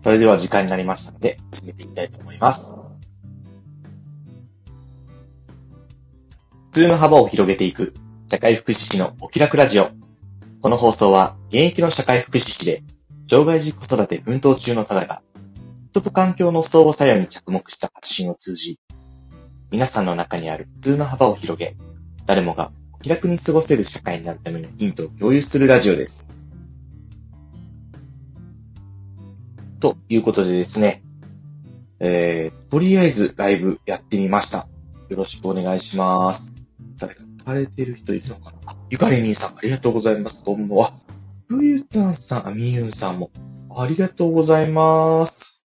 それでは時間になりましたので、始めていきたいと思います。普通の幅を広げていく、社会福祉士のお気楽ラジオ。この放送は、現役の社会福祉士で、障害児子育て奮闘中の方が、人と環境の相互作用に着目した発信を通じ、皆さんの中にある普通の幅を広げ、誰もがお気楽に過ごせる社会になるためのヒントを共有するラジオです。ということでですね、えー、とりあえずライブやってみました。よろしくお願いします。誰か聞かれてる人いるのかな？あ、ゆかり兄さん、ありがとうございます。こんばんは。ふゆたんさん、あみゆんさんも、ありがとうございます。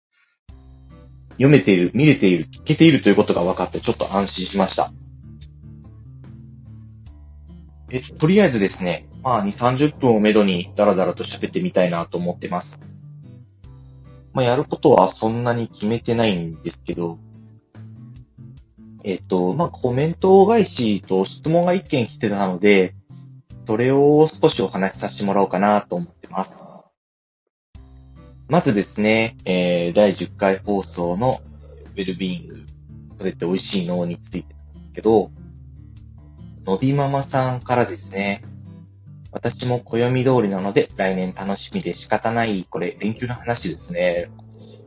読めている、見れている、聞けているということが分かって、ちょっと安心しました。えっと、とりあえずですね、まあ、2、30分をめどにダラダラと喋ってみたいなと思ってます。まあ、やることはそんなに決めてないんですけど、えっと、まあ、コメント返しと質問が1件来てたので、それを少しお話しさせてもらおうかなと思ってます。まずですね、えー、第10回放送のウェルビーイング、それって美味しいのについてなんですけど、のびママさんからですね、私も暦通りなので来年楽しみで仕方ない、これ連休の話ですね。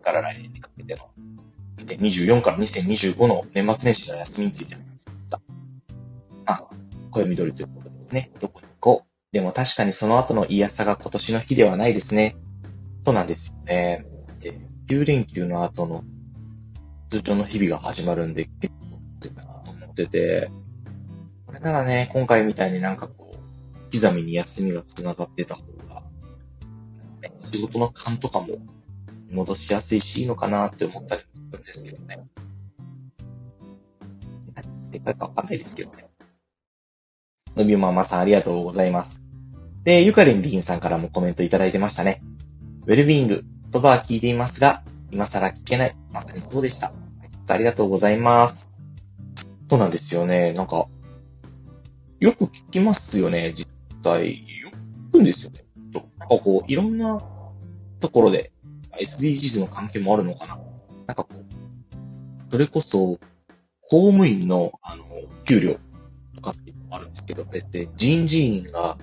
から来年にかけての2024から2025の年末年始の休みについて話しました。あ、暦通りということですね。どこに行こう。でも確かにその後の嫌さが今年の日ではないですね。そうなんですよね。で、9連休の後の通常の日々が始まるんで、結構なと思ってて、これならね、今回みたいになんかこう、刻みに休みが繋がってた方が、ね、仕事の勘とかも戻しやすいしいいのかなって思ったりするんですけどね。正解かわかんないですけどね。のびママさんありがとうございます。で、ゆかりんりんさんからもコメントいただいてましたね。ウェルビーイング、言葉は聞いていますが、今更聞けない。まさにそうでした。ありがとうございます。そうなんですよね。なんか、よく聞きますよね、実際。よくんですよね。なんかこう、いろんなところで SDGs の関係もあるのかな。なんかこう、それこそ、公務員の、あの、給料とかっていうのもあるんですけど、これって人事院が、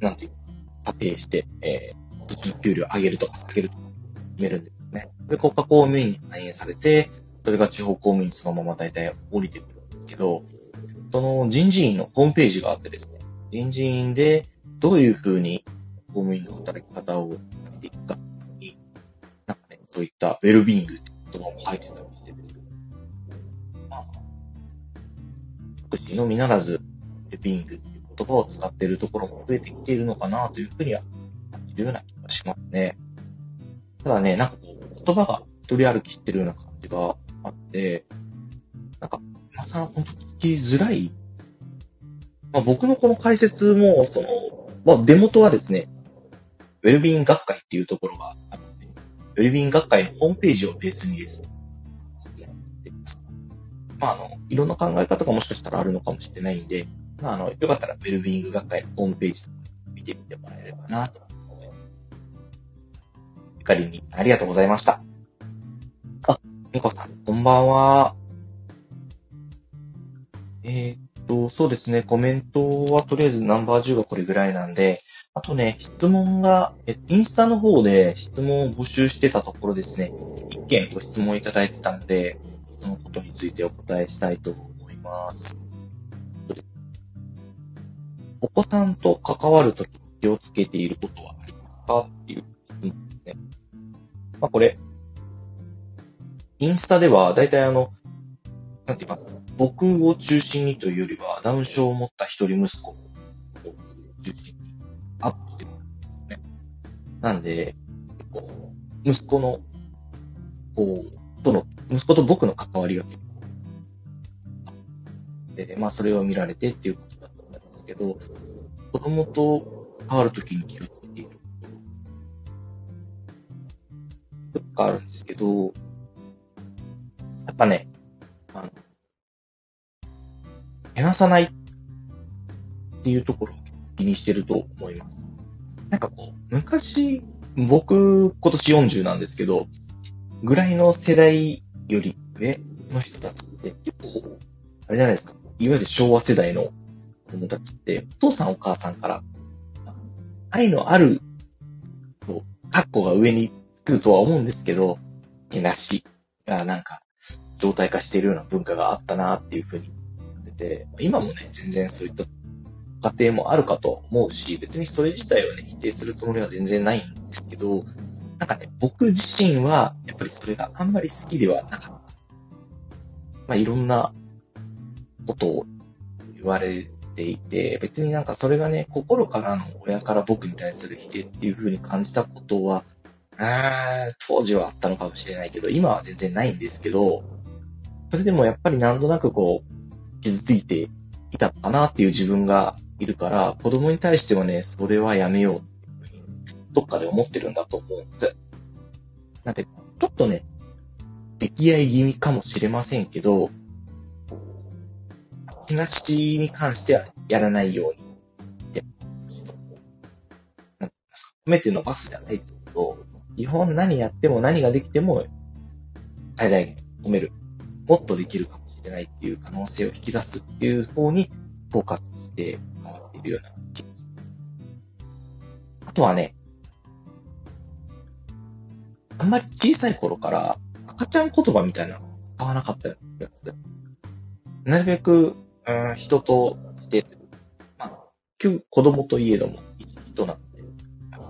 なんていうの査定して、えー、今年の給料上げるとか下げるとか決めるんですね。で、国家公務員に反映されて、それが地方公務員そのまま大体降りてくるんですけど、その人事院のホームページがあってですね、人事院でどういうふうに公務員の働き方をやっていくか、なんかね、そういったウェルビーイングって言葉も入ってたりしてですね。まあ、福祉のみならず、ウェルビーイングっていう言葉を使っているところも増えてきているのかなというふうには感じるような気がしますね。ただね、なんかこう、言葉が一人歩きしてるような感じがあって、なんか、今更本当きづらい？まあ僕のこの解説も、その、まあ出元はですね、ウェルビーイン学会っていうところがあって、ウェルビーイン学会のホームページをベースにですね、まああの、いろんな考え方がもしかしたらあるのかもしれないんで、まああの、よかったらウェルビーング学会のホームページ見てみてもらえればなと思います。ゆかりにありがとうございました。あ、みこさん、こんばんは。えーっと、そうですね、コメントはとりあえずナンバー10がこれぐらいなんで、あとね、質問が、えインスタの方で質問を募集してたところですね、一件ご質問いただいてたんで、そのことについてお答えしたいと思います。お子さんと関わるとき気をつけていることはありますかっていう質問ですね。まあこれ、インスタではだいたいあの、なんて言いますか、僕を中心にというよりは、ダウン症を持った一人息子を中心にアップしてるんですよね。なんで、こう息子の、こう、との、息子と僕の関わりが結構、で、まあそれを見られてっていうことだと思うんですけど、子供と関わるときに気をつけていることがあるんですけど、やっぱね、あの、減らさないっていうところを気にしてると思います。なんかこう、昔僕、今年40なんですけど、ぐらいの世代より上の人たちって結構、あれじゃないですか。いわゆる昭和世代の子供たちって、お父さんお母さんから、愛のある、と、カッコが上につくとは思うんですけど、けなしがなんか、状態化しているような文化があったなっていうふうに思ってて、今もね、全然そういった家庭もあるかと思うし、別にそれ自体をね、否定するつもりは全然ないんですけど、なんかね、僕自身は、やっぱりそれがあんまり好きではなかった。まあ、いろんなことを言われていて、別になんかそれがね、心からの親から僕に対する否定っていう風に感じたことは、あ当時はあったのかもしれないけど、今は全然ないんですけど、それでもやっぱりなんとなくこう、傷ついていたかなっていう自分がいるから、子供に対してはね、それはやめようっていうふうに、どっかで思ってるんだと思うんです。なんで、ちょっとね、溺愛気味かもしれませんけど、話に関してはやらないように。なんか、褒めて伸ばすじゃないですけど、基本何やっても何ができても、最大限褒める。もっとできるかもしれないっていう可能性を引き出すっていう方にフォーカスして回っているような気あとはね、あんまり小さい頃から赤ちゃん言葉みたいなの使わなかったやつなるべく、うん、人として、まあ、旧子供といえども、人なんで、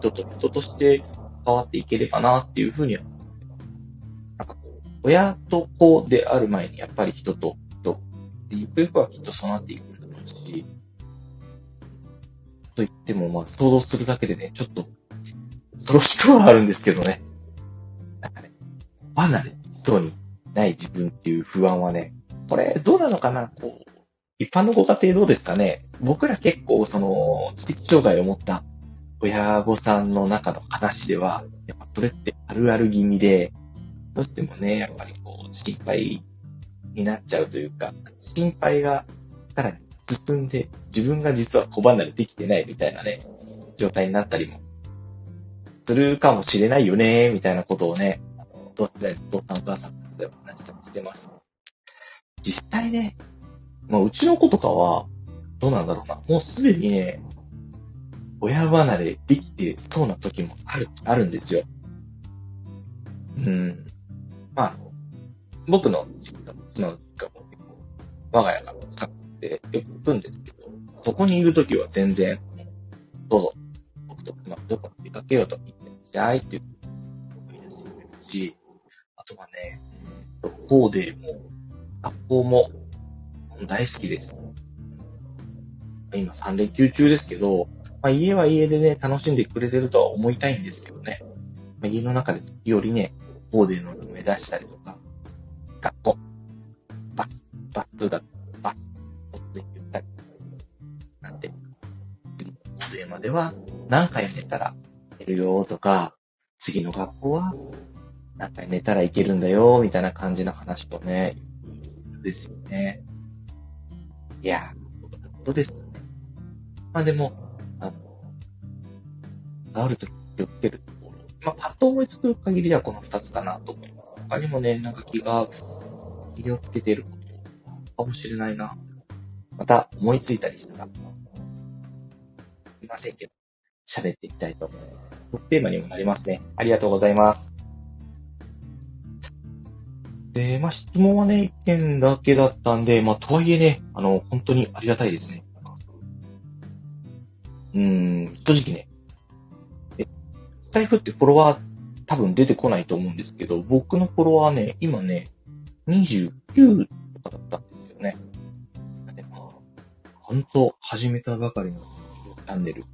人と人として関わっていければなっていうふうには、親と子である前にやっぱり人と人、ゆくゆくはきっとそうなっていくんだろうし、と言っても、まあ、想像するだけでね、ちょっと、恐ろしくはあるんですけどね。なんかね、離れそうにない自分っていう不安はね、これ、どうなのかなこう、一般のご家庭どうですかね僕ら結構、その、知的障害を持った親御さんの中の話では、やっぱそれってあるある気味で、どうしてもね、やっぱりこう、心配になっちゃうというか、心配がさらに進んで、自分が実は小離れできてないみたいなね、状態になったりもするかもしれないよね、みたいなことをね、あの、どうせ、父さんお母さんで話したりしてます。実際ね、まあ、うちの子とかは、どうなんだろうな。もうすでにね、親離れできてそうな時もある、あるんですよ。うん。まあ、僕の実家も妻の実家も結構、我が家がってよく行くんですけど、そこにいるときは全然、どうぞ、僕と妻どこか出かけようと言ってらっしゃいっていう、送り出してくれるし、あとはね、学校でも、学校も大好きです。今3連休中ですけど、まあ、家は家でね、楽しんでくれてるとは思いたいんですけどね。まあ、家の中でよりね、コーデの目指したりとか、学校、バス、バス通学までは何回寝たら寝るよとか、次の学校は何回寝たらいけるんだよ、みたいな感じの話をね、ですよね。いやー、そんなことですね。まあでも、あの、があると気をつけるところ。まあ、パッと思いつく限りはこの二つかなと思います。他にもね、なんか気が、気をつけてることかもしれないな。また思いついたりしたら、いませんけど、喋っていきたいと思います。テーマにもなりますね。ありがとうございます。で、まあ、質問はね、一件だけだったんで、まあ、とはいえね、あの、本当にありがたいですね。うん、正直ね、スタイフってフォロワー多分出てこないと思うんですけど、僕のフォロワーね、今ね、29とかだったんですよね。本当、始めたばかりのチャンネル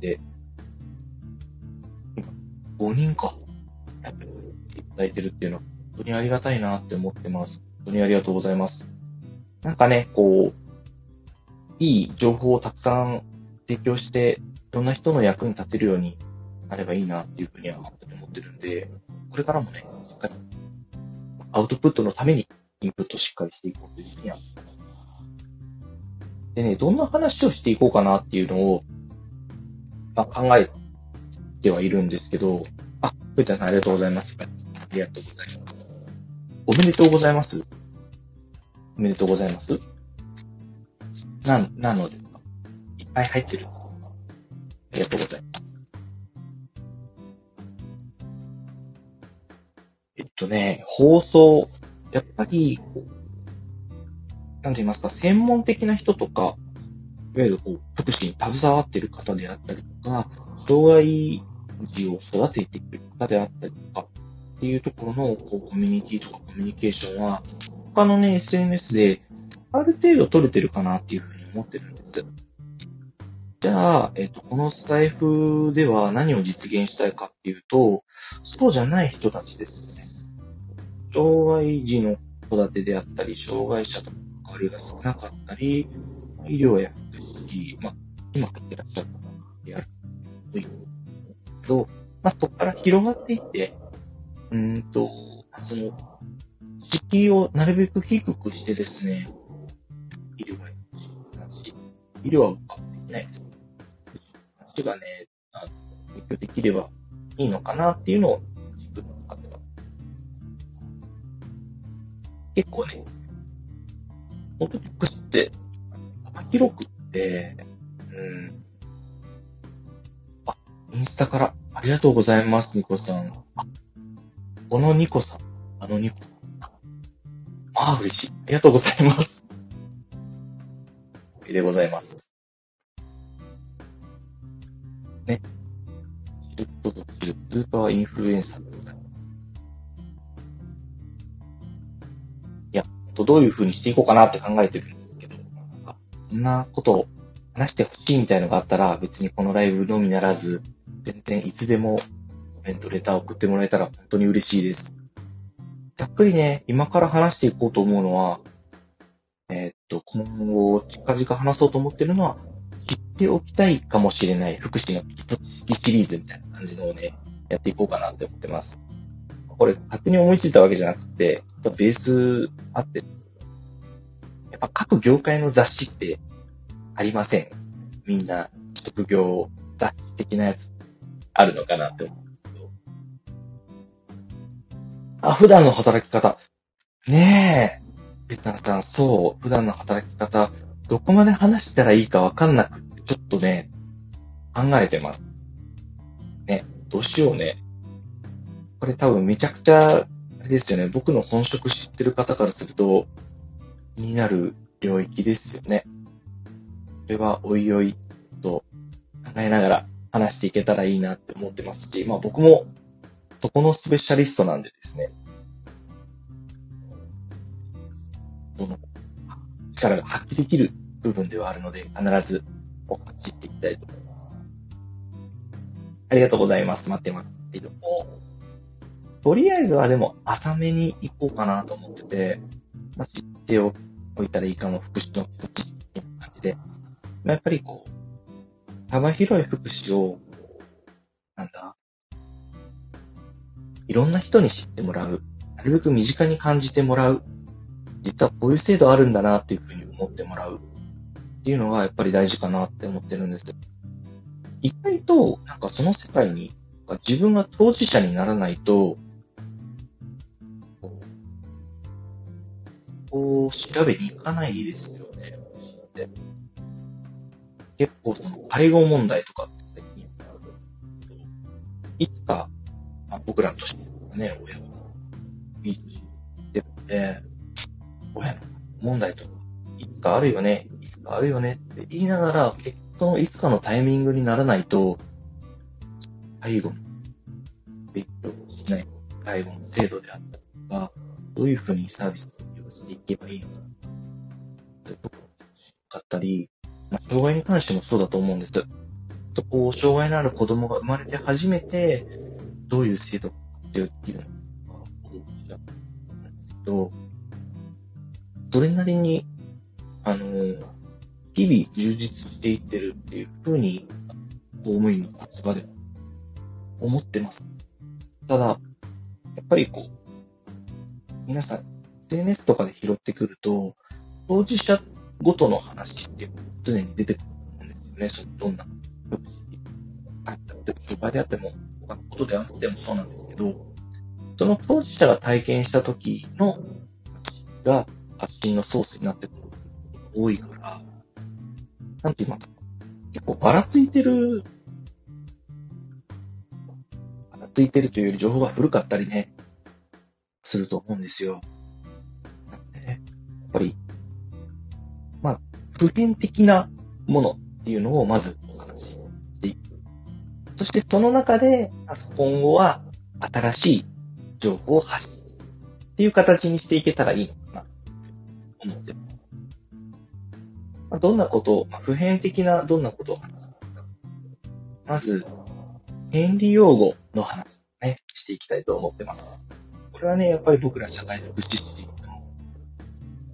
で、5人か、やっていただいてるっていうのは、本当にありがたいなって思ってます。本当にありがとうございます。なんかね、こう、いい情報をたくさん提供して、ろんな人の役に立てるようになればいいなっていうふうには本当に思ってるんで、これからもね、しっかりアウトプットのためにインプットしっかりしていこうというふうにはでね、どんな話をしていこうかなっていうのを、まあ、考えてはいるんですけど、あ、藤田さんありがとうございます。ありがとうございます。おめでとうございます。おめでとうございます。なん、なのですか？いっぱい入ってる。ありがとうございます。えっとね、放送、やっぱり、なんて言いますか、専門的な人とか、いわゆるこう、福祉に携わっている方であったりとか、障害児を育てている方であったりとか、っていうところのこうコミュニティとかコミュニケーションは、他のね、SNS である程度取れてるかなっていうふうに思ってるんです。じゃあ、えっ、と、このスタイフでは何を実現したいかっていうと、そうじゃない人たちですよね。障害児の子育てであったり、障害者との関わりが少なかったり、医療や福祉、まあ、今入ってらっしゃる方であるというけど、まあ、そこから広がっていって、うんと、その、敷居をなるべく低くしてですね、医療が医療はうまくできないです。話がね、あの、提供できればいいのかなっていうのを自分の中では。結構ね、本当に福祉って幅広くって、うん。あ、インスタからありがとうございます、ニコさん。このニコさん、あのニコさん。まあ嬉しい。ありがとうございます。でございます。ね。シルットとシルスーパーインフルエンサーでございます。いや、どういう風にしていこうかなって考えてるんですけど、なんか、こんなことを話してほしいみたいのがあったら、別にこのライブのみならず、全然いつでもコメント、レター送ってもらえたら本当に嬉しいです。ざっくりね、今から話していこうと思うのは、えー、っと、今後、近々話そうと思ってるのは、っておきたいかもしれない福祉の基礎知識シリーズみたいな感じのをね、やっていこうかなって思ってます。これ、勝手に思いついたわけじゃなくて、ベースあって、やっぱ各業界の雑誌ってありません。みんな、職業雑誌的なやつあるのかなって思うんですけど。あ、普段の働き方。ねえ。ペタンさん、そう、普段の働き方、どこまで話したらいいかわかんなくて、ちょっとね、考えてます。ね、どうしようね。これ多分めちゃくちゃ、あれですよね、僕の本職知ってる方からすると、気になる領域ですよね。これはおいおいと考えながら話していけたらいいなって思ってますし、まあ僕もそこのスペシャリストなんでですね、その力が発揮できる部分ではあるので、必ずお発していきたいと思います。ありがとうございます。待ってますけども。とりあえずはでも浅めに行こうかなと思ってて、まあ、知っておいたらいいかも福祉の基礎知識な感じで、まあ、やっぱりこう、幅広い福祉を、なんだ、いろんな人に知ってもらう、なるべく身近に感じてもらう実はこういう制度あるんだなっていうふうに思ってもらうっていうのがやっぱり大事かなって思ってるんです。意外と、なんかその世界に、自分が当事者にならないと、こう、調べに行かないですよね。結構その介護問題とかって最近いつか、まあ、僕らとしてね、親がいいでもね、親の問題とか、いつかあるよね、つかあるよねって言いながら、結婚いつかのタイミングにならないと、介護の勉強をしない、介護の制度であったりとか、どういうふうにサービスを利用していけばいいのか、というところかったり、まあ、障害に関してもそうだと思うんです。とこう、障害のある子供が生まれて初めて、どういう制度が活用できるのか、思っちゃうんですけど、それなりに、あの、日々充実していってるっていうふうに、公務員の立場で思ってます。ただ、やっぱりこう、皆さん、SNS とかで拾ってくると、当事者ごとの話って常に出てくると思うんですよね。どんな、あったっても、職場であっても、他のことであってもそうなんですけど、その当事者が体験した時のが発信のソースになってくることが多いか、なんていますか。結構ばらついてる、ばらついてるというより情報が古かったりね、すると思うんですよ。やっぱり、まあ、普遍的なものっていうのをまずお話ししていく。そしてその中で、今後は新しい情報を発信っていう形にしていけたらいいのかな、と思ってます。どんなことを、まあ、普遍的などんなことを話すか。まず、権利用語の話をね、していきたいと思ってます。これはね、やっぱり僕ら社会福祉士の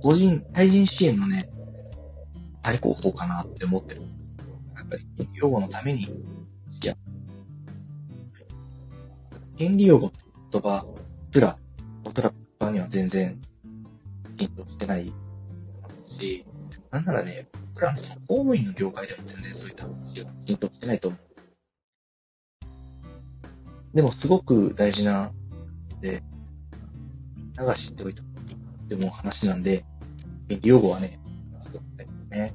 個人、対人支援のね、最高峰かなって思ってる。やっぱり、権利用語のために、いや、権利用語って言葉すら、おそらく他には全然浸透してないし、なんならね、僕らの公務員の業界でも全然そういった話は浸透してないと思うで。もすごく大事なで、みんなが知っておいた方がいいって思う話なんで、用語はね、ね。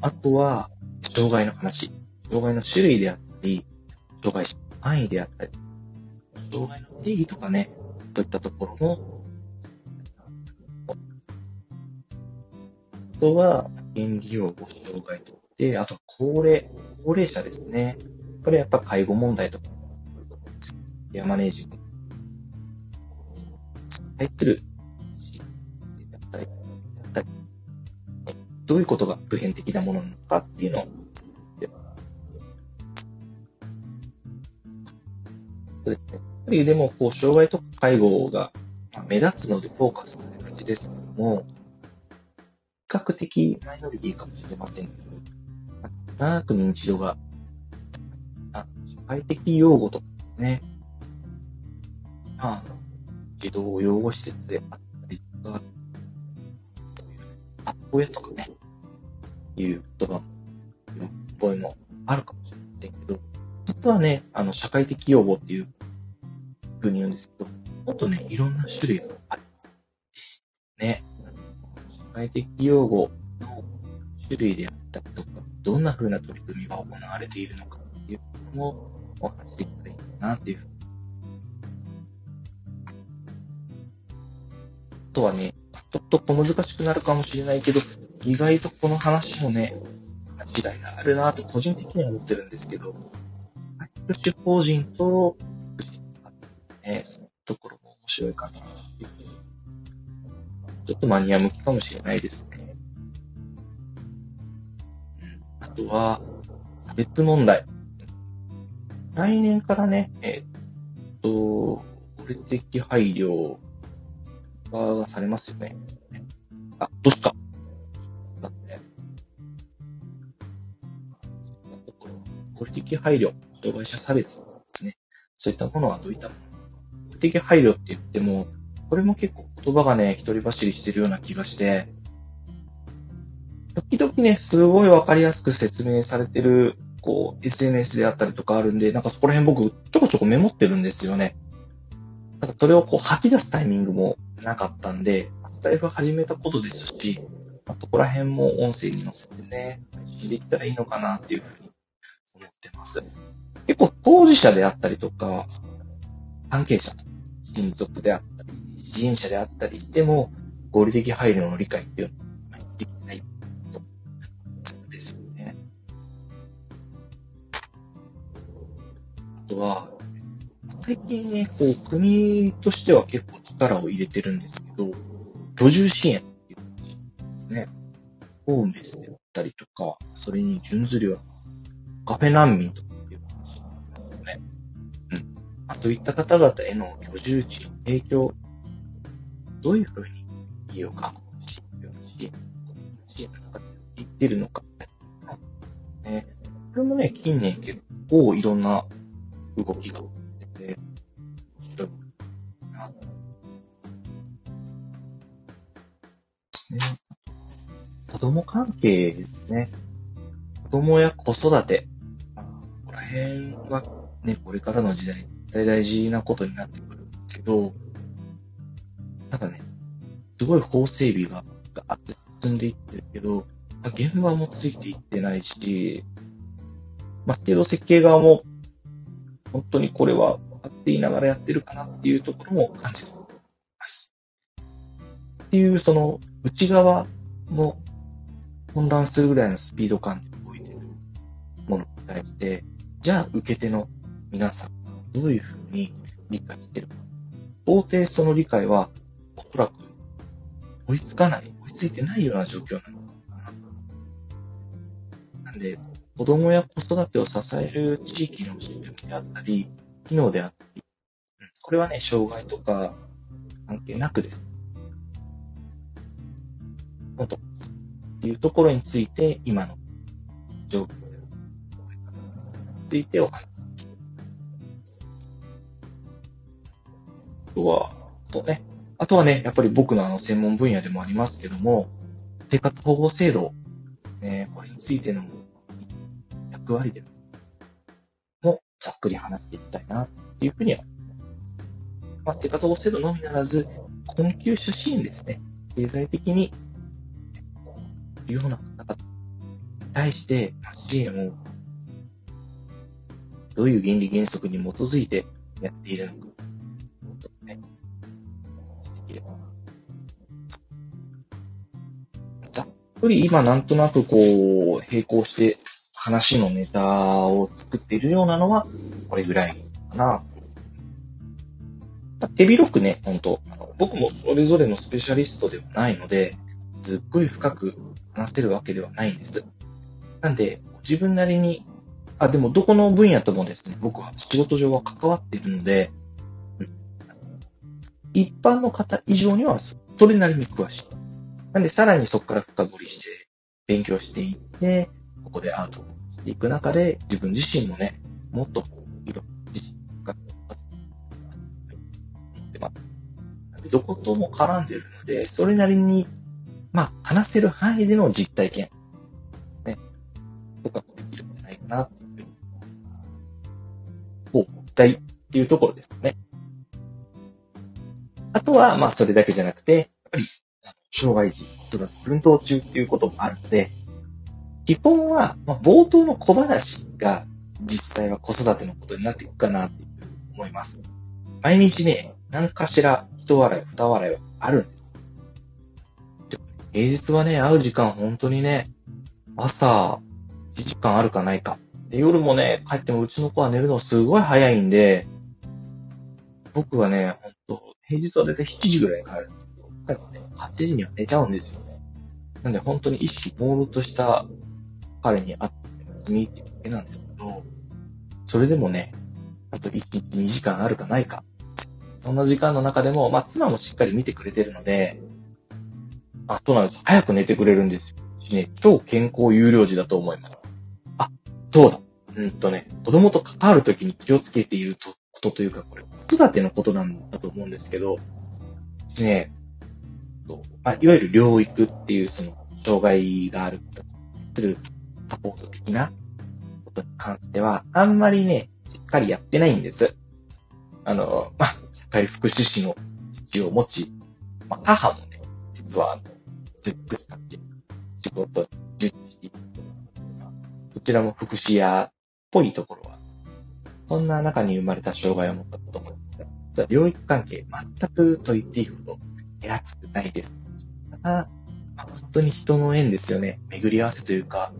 あとは、障害の話。障害の種類であったり、障害範囲であったり、障害の定義とかね、そういったところも、とは、権利用語障害とで、あと高齢、高齢者ですね。これやっぱ介護問題とか、ケアマネージング。対する、どういうことが普遍的なものなのかっていうのをそうですね。りでも、こう、障害とか介護が目立つのでフォーカスされがちですけども、較的マイノリティかもしれません。けど、長く認知度が、社会的用語とかですね、まあ、児童養護施設であったりとか、そういう学校やとかね、いう言葉も、覚えもあるかもしれませんけど、実はね、あの、社会的用語っていうふうに言うんですけど、もっとね、いろんな種類が会的用語の種類であったりとか、どんな風な取り組みが行われているのかっていうのもお話しできたらいいかなっていうふうに。あとはね、ちょっと小難しくなるかもしれないけど、意外とこの話もね、違いがあるなと個人的には思ってるんですけど、福祉法人とね、そのところも面白いかなちょっとマニア向きかもしれないですね。あとは、差別問題。来年からね、えっと、法律的配慮がされますよね。あ、どうしか。だって。法律的配慮、障害者差別ですね。そういったものはどういったもの？的配慮って言っても、これも結構言葉がね、一人走りしてるような気がして、時々ね、すごいわかりやすく説明されてる、こう、SNS であったりとかあるんで、なんかそこら辺僕、ちょこちょこメモってるんですよね。ただそれをこう吐き出すタイミングもなかったんで、スタイフ始めたことですし、まあ、そこら辺も音声に載せてね、配信できたらいいのかなっていうふうに思ってます。結構当事者であったりとか、関係者、親族であったり、支援者であったりでも、合理的配慮の理解っていうのはできないとそうですよね。あとは、最近ね、こう、国としては結構力を入れてるんですけど、居住支援っていうですね。ホームレスであったりとか、それに準ずるようなカフェ難民とそういった方々への居住地の提供、どういうふうに家を確保し、支援、支援の中で言ってるのか、ね、これもね、近年結構いろんな動きが出て、面白いな、ですね。子供関係ですね。子供や子育て、ここら辺はね、これからの時代、大大事なことになってくるんですけど、ただね、すごい法整備がガーって進んでいってるけど、現場もついていってないし、まあ、制度設計側も、本当にこれは分かっていながらやってるかなっていうところも感じています。っていう、その、内側も混乱するぐらいのスピード感で動いてるものに対して、じゃあ受け手の皆さんがどういうふうに理解してるか。到底その理解は、おらく追いつかない、追いついてないような状況なのかな。なんで、子供や子育てを支える地域のシステムであったり、機能であったり、これはね、障害とか関係なくです。本当っていうところについて、今の状況についてお話しあとは、そうね。あとはね、やっぱり僕のあの専門分野でもありますけども、生活保護制度、ね、これについての役割でもざっくり話していきたいなっていうふうにはまあ、生活保護制度のみならず、困窮者支援ですね。経済的に、いうような方に対して、支援を、どういう原理原則に基づいてやっているのか、くり今なんとなくこう、並行して話のネタを作っているようなのは、これぐらいかな手広くね、本当僕もそれぞれのスペシャリストではないので、すっごい深く話せるわけではないんです。なんで、自分なりに、あ、でもどこの分野ともですね、僕は仕事上は関わっているので、一般の方以上にはそれなりに詳しい。なんで、さらにそこから深掘りして、勉強していって、ここでアートをしていく中で、自分自身もね、もっとこういろいろ、自信ってますどことも絡んでるので、それなりに、まあ、話せる範囲での実体験ね。とかもできるんじゃないかなっていうふうに、こう、期待っていうところですね。あとは、まあ、それだけじゃなくて、やっぱり、障害児、奮闘中っていうこともあるので、基本は、まあ、冒頭の小話が実際は子育てのことになっていくかなっていうふうに思います。毎日ね、何かしら一笑い、二笑いはあるんです。で平日はね、会う時間本当にね、朝1時間あるかないか。で、夜もね、帰ってもうちの子は寝るのすごい早いんで、僕はね、ほんと、平日はだいたい7時ぐらいに帰るんですけど、彼はね、8時には寝ちゃうんですよね。なんで本当に意識朦朧とした彼に会って休みっていうだけなんですけど、それでもね、あと1日2時間あるかないか。その時間の中でも、まあ、妻もしっかり見てくれてるので、あ、そうなんです。早く寝てくれるんですよ。ね、超健康有料児だと思います。あ、そうだ。うんとね、子供と関わるときに気をつけていることというか、これ、子育てのことなんだと思うんですけど、ね、まあ、いわゆる療育っていう、その、障害があることにするサポート的なことに関しては、あんまりね、しっかりやってないんです。あの、まあ、社会福祉士の父を持ち、まあ、母もね、実は、あの、セックス関係、仕事に、従事しているどちらも福祉屋っぽいところは、そんな中に生まれた障害を持った子供ですが、実は療育関係、全くと言っていいほど、手厚くないです。ただ、まあ、本当に人の縁ですよね。巡り合わせというか、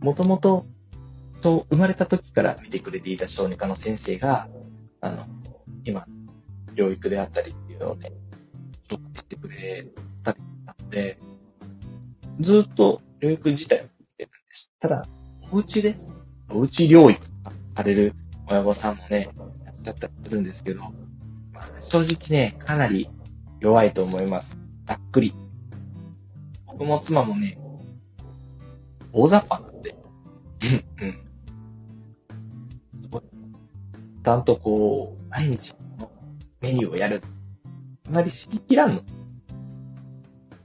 もともと、そう生まれた時から見てくれていた小児科の先生が、あの、今、療育であったりっていうのをね、紹介してくれたりしたので、ずっと療育自体を見てるんです。ただ、お家で、おうち療育される親御さんもね、いらっしゃったりするんですけど、正直ね、かなり弱いと思います。ざっくり。僕も妻もね、大雑把なんで、うん、うん。すごい。ちゃんとこう、毎日のメニューをやる。あまり知りきらんの。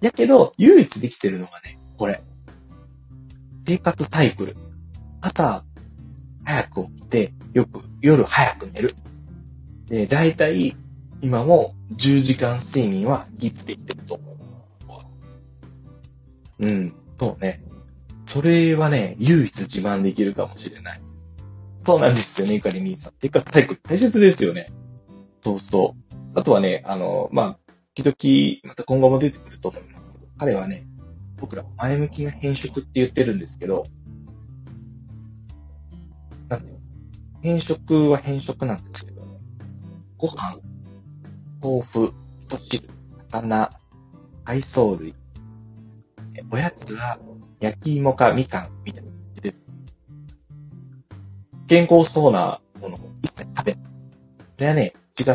やけど、唯一できてるのがね、これ。生活サイクル。朝、早く起きて、よく夜早く寝る。で、大体、今も10時間睡眠は切っていってると思います。うん、そうね。それはね、唯一自慢できるかもしれない。そうなんですよね、ゆかり兄さん。てか、サイクル大切ですよね。そうそう。あとはね、あの、まあ、時々、また今後も出てくると思いますけど、彼はね、僕ら前向きな変色って言ってるんですけど、なんて変色は変色なんですけど、ご飯、豆腐、味噌汁、魚、海藻類、おやつは焼き芋かみかんみたいな感じで、健康そうなものを一切食べない。これはね、違う、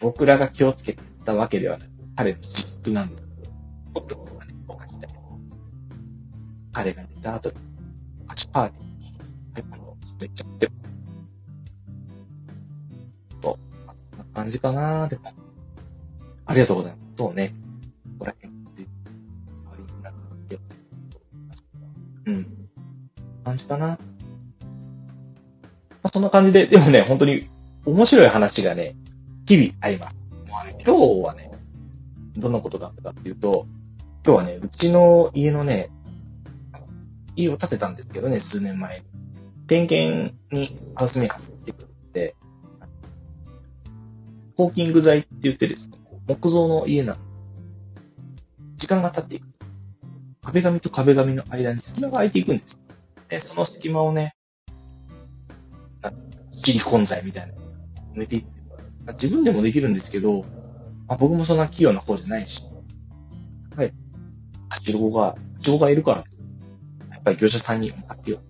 僕らが気をつけてたわけではない。彼の資質なんですけど、もっとはね、お菓子だけ彼が寝た後に、お菓子パーティーに、はい、あの、めっと行っちゃってます。そう。そんな感じかなでも。ありがとうございます。そうね。そこら辺、うん。感じかな。まあ、そんな感じで、でもね、本当に面白い話がね、日々あります。今日はね、どんなことがあったかっていうと、今日はね、うちの家のね、家を建てたんですけどね、数年前。点検にハウスメーカーさん行ってくれて、コーキング材って言ってですね、木造の家なの。時間が経っていく。壁紙と壁紙の間に隙間が空いていくんです。で、その隙間をね、シリコン材みたいな埋めていって、自分でもできるんですけど、まあ、僕もそんな器用な方じゃないし、はい。はしごが、はしごがいるから、やっぱり業者さんに任せよ。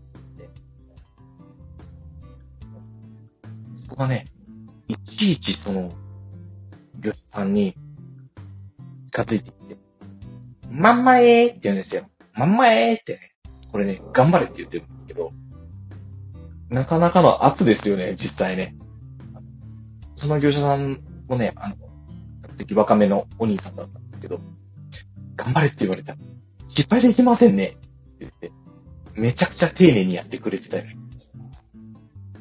そこがね、いちいちその、業者さんに近づいていって、まんまえーって言うんですよ。まんまえーってね、これね、頑張れって言ってるんですけど、なかなかの圧ですよね、実際ね。その業者さんもね、あの、時若めのお兄さんだったんですけど、頑張れって言われたら、失敗できませんねって言って、めちゃくちゃ丁寧にやってくれてたよね。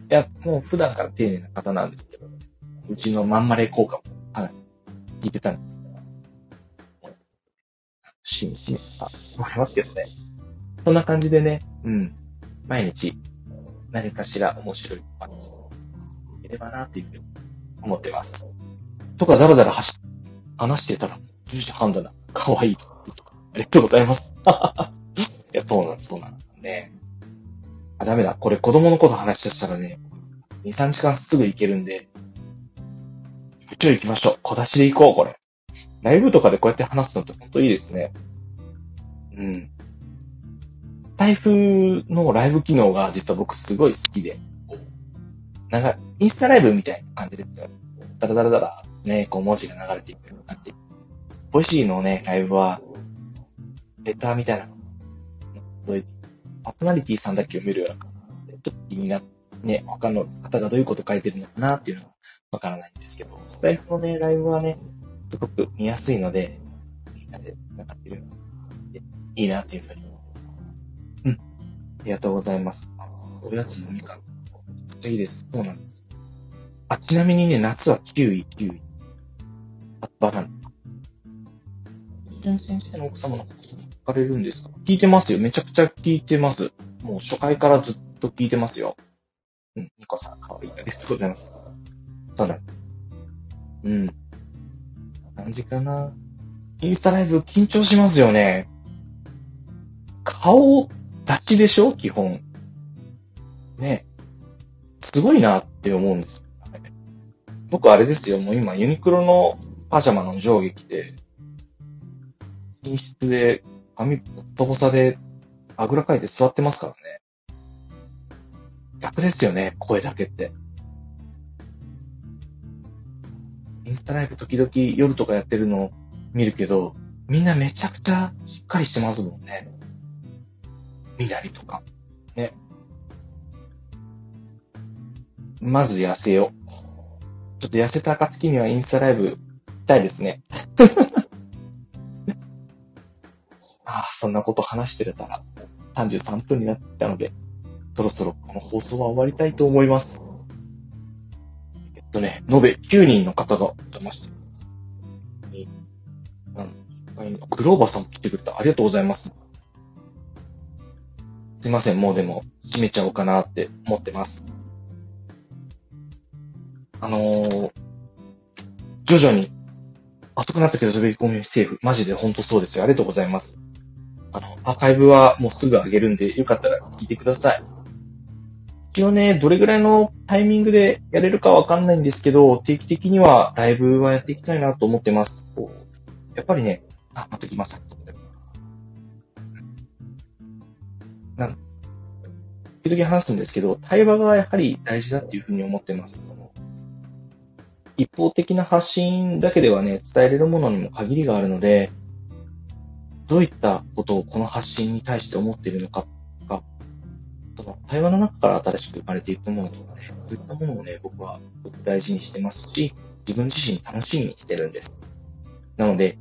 いや、もう普段から丁寧な方なんですけど、うちのまんまれ効果もかなり聞いてたんで、しみしみ、あ、思いますけどね。そんな感じでね、うん。毎日、何かしら面白い話をいければな、っていうふうに思ってます。とか、だらだら話、話してたら、10時半だな。かわいい。ありがとうございます。いや、そうなんそうなんね。あ、ダメだ。これ子供のこと話ししたらね、2、3時間すぐ行けるんで、ちょい行きましょう。小出しで行こう、これ。ライブとかでこうやって話すのってほんといいですね。うん。スタイフのライブ機能が実は僕すごい好きで、なんか、インスタライブみたいな感じですよ。ダラダラダラね、こう文字が流れていくような感じ。ボイシーのね、ライブは、レターみたいなの届いて、パーソナリティさんだけ読めるような感じで、ちょっと気になって、ね、他の方がどういうこと書いてるのかなっていうのはわからないんですけど、スタイフのね、ライブはね、すごく見やすいので、みんなで繋がってるでいいなっていうふうに思ってます。うん。ありがとうございます。おやつのみかん。めちゃくちゃいいです。そうなんです。あ、ちなみにね、夏はキウイ、キウイ。バナナ。先生の奥様のこと聞かれるんですか？聞いてますよ。めちゃくちゃ聞いてます。もう初回からずっと聞いてますよ。うん、ニコさん、かわいい。ありがとうございます。そうなんです。うん。何時かな？インスタライブ緊張しますよね。顔出しでしょ？基本。ね。すごいなって思うんですよ。僕あれですよ。もう今ユニクロのパジャマの上下着て、寝室で、髪ボッサボサで、あぐらかいて座ってますからね。逆ですよね、声だけって。インスタライブ時々夜とかやってるの見るけど、みんなめちゃくちゃしっかりしてますもんね。みなりとか。ね。まず痩せよう。ちょっと痩せた暁にはインスタライブたいですね。ああ、そんなこと話してたら33分になったので、そろそろこの放送は終わりたいと思います。とね、延べ9人の方がお邪魔してます。グローバーさんも来てくれた。ありがとうございます。すいません、もうでも、閉めちゃおうかなって思ってます。あのー、徐々に、熱くなったけど滑り込みセーフ。マジで本当そうですよ。ありがとうございます。あの、アーカイブはもうすぐ上げるんで、よかったら聞いてください。一応ね、どれぐらいのタイミングでやれるかわかんないんですけど、定期的にはライブはやっていきたいなと思ってます。やっぱりね、あ、また来ます。なん、時々話すんですけど、対話がやはり大事だっていうふうに思ってます。一方的な発信だけではね、伝えれるものにも限りがあるので、どういったことをこの発信に対して思っているのか、その対話の中から新しく生まれていくものとかね、そういったものをね、僕は大事にしてますし、自分自身楽しみにしてるんです。なので、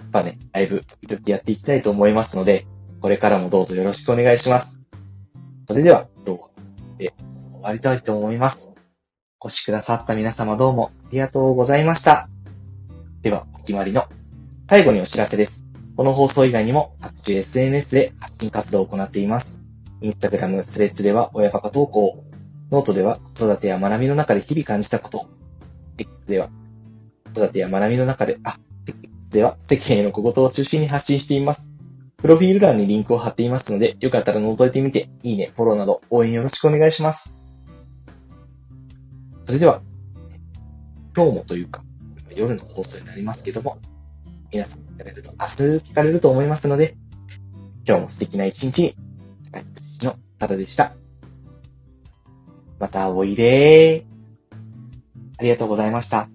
やっぱね、ライブ、時々やっていきたいと思いますので、これからもどうぞよろしくお願いします。それでは、今日は、で、終わりたいと思います。お越しくださった皆様どうもありがとうございました。では、お決まりの最後にお知らせです。この放送以外にも各種 SNS で発信活動を行っています。インスタグラム、スレッズでは親バカ投稿、ノートでは子育てや学びの中で日々感じたこと、X では子育てや学びの中で、あ、X では世間への小言を中心に発信しています。プロフィール欄にリンクを貼っていますので、よかったら覗いてみて、いいね、フォローなど応援よろしくお願いします。それでは、今日もというか、夜の放送になりますけども、皆さん聞かれると、明日聞かれると思いますので、今日も素敵な一日に、ただでした。またおいでー。ありがとうございました。